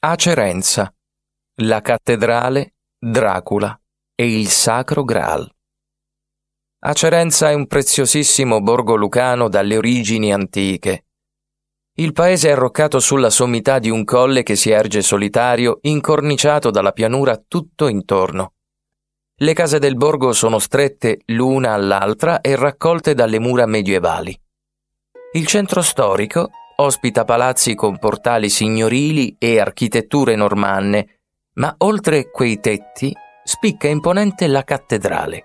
Acerenza, la cattedrale, Dracula e il Sacro Graal. Acerenza è un preziosissimo borgo lucano dalle origini antiche. Il paese è arroccato sulla sommità di un colle che si erge solitario, incorniciato dalla pianura tutto intorno. Le case del borgo sono strette l'una all'altra e raccolte dalle mura medievali. Il centro storico ospita palazzi con portali signorili e architetture normanne, ma oltre quei tetti spicca imponente la cattedrale.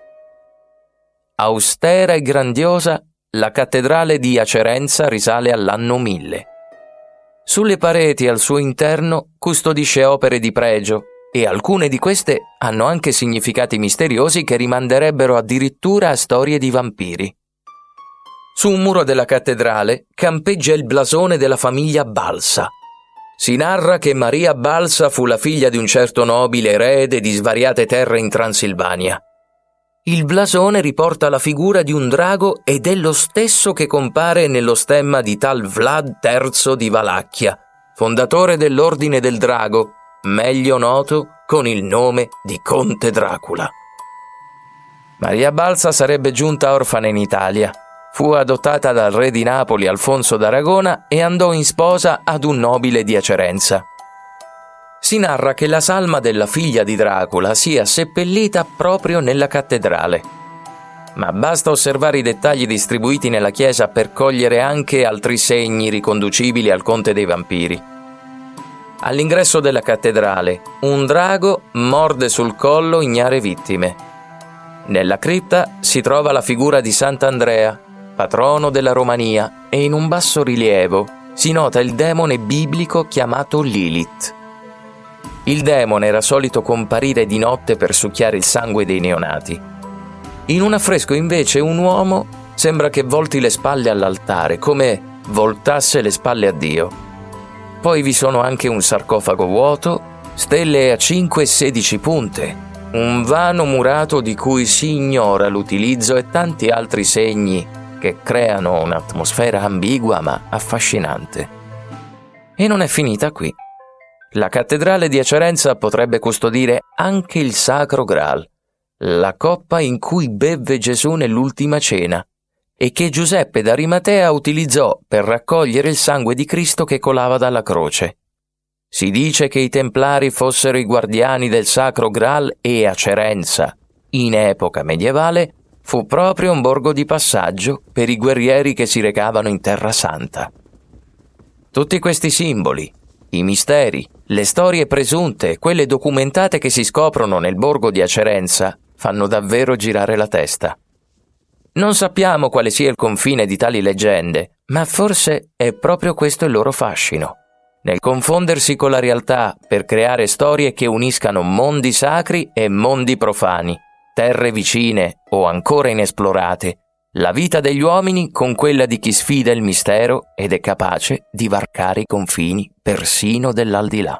Austera e grandiosa, la cattedrale di Acerenza risale all'anno 1000. Sulle pareti al suo interno custodisce opere di pregio e alcune di queste hanno anche significati misteriosi che rimanderebbero addirittura a storie di vampiri. Su un muro della cattedrale campeggia il blasone della famiglia Balsa. Si narra che Maria Balsa fu la figlia di un certo nobile erede di svariate terre in Transilvania. Il blasone riporta la figura di un drago ed è lo stesso che compare nello stemma di tal Vlad III di Valacchia, fondatore dell'Ordine del Drago, meglio noto con il nome di Conte Dracula. Maria Balsa sarebbe giunta orfana in Italia Fu adottata dal re di Napoli Alfonso d'Aragona e andò in sposa ad un nobile di Acerenza. Si narra che la salma della figlia di Dracula sia seppellita proprio nella cattedrale. Ma basta osservare i dettagli distribuiti nella chiesa per cogliere anche altri segni riconducibili al conte dei vampiri. All'ingresso della cattedrale, un drago morde sul collo ignare vittime. Nella cripta si trova la figura di Sant'Andrea, patrono della Romania, e in un basso rilievo si nota il demone biblico chiamato Lilith. Il demone era solito comparire di notte per succhiare il sangue dei neonati. In un affresco invece un uomo sembra che volti le spalle all'altare, come voltasse le spalle a Dio. Poi vi sono anche un sarcofago vuoto, stelle a 5 e 16 punte, un vano murato di cui si ignora l'utilizzo e tanti altri segni che creano un'atmosfera ambigua ma affascinante. E non è finita qui. La cattedrale di Acerenza potrebbe custodire anche il Sacro Graal, la coppa in cui bevve Gesù nell'ultima cena e che Giuseppe d'Arimatea utilizzò per raccogliere il sangue di Cristo che colava dalla croce. Si dice che i Templari fossero i guardiani del Sacro Graal e Acerenza, in epoca medievale, fu proprio un borgo di passaggio per i guerrieri che si recavano in Terra Santa. Tutti questi simboli, i misteri, le storie presunte e quelle documentate che si scoprono nel borgo di Acerenza fanno davvero girare la testa. Non sappiamo quale sia il confine di tali leggende, ma forse è proprio questo il loro fascino. Nel confondersi con la realtà per creare storie che uniscano mondi sacri e mondi profani, terre vicine o ancora inesplorate, la vita degli uomini con quella di chi sfida il mistero ed è capace di varcare i confini persino dell'aldilà.